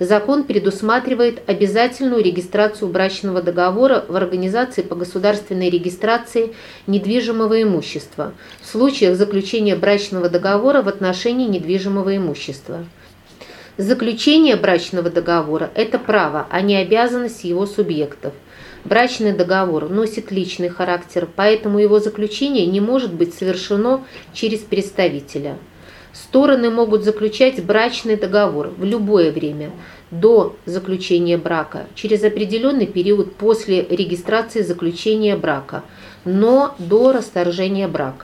Закон предусматривает обязательную регистрацию брачного договора в Организации по государственной регистрации недвижимого имущества в случаях заключения брачного договора в отношении недвижимого имущества. Заключение брачного договора – это право, а не обязанность его субъектов. Брачный договор носит личный характер, поэтому его заключение не может быть совершено через представителя. Стороны могут заключать брачный договор в любое время до заключения брака, через определенный период после регистрации заключения брака, но до расторжения брака.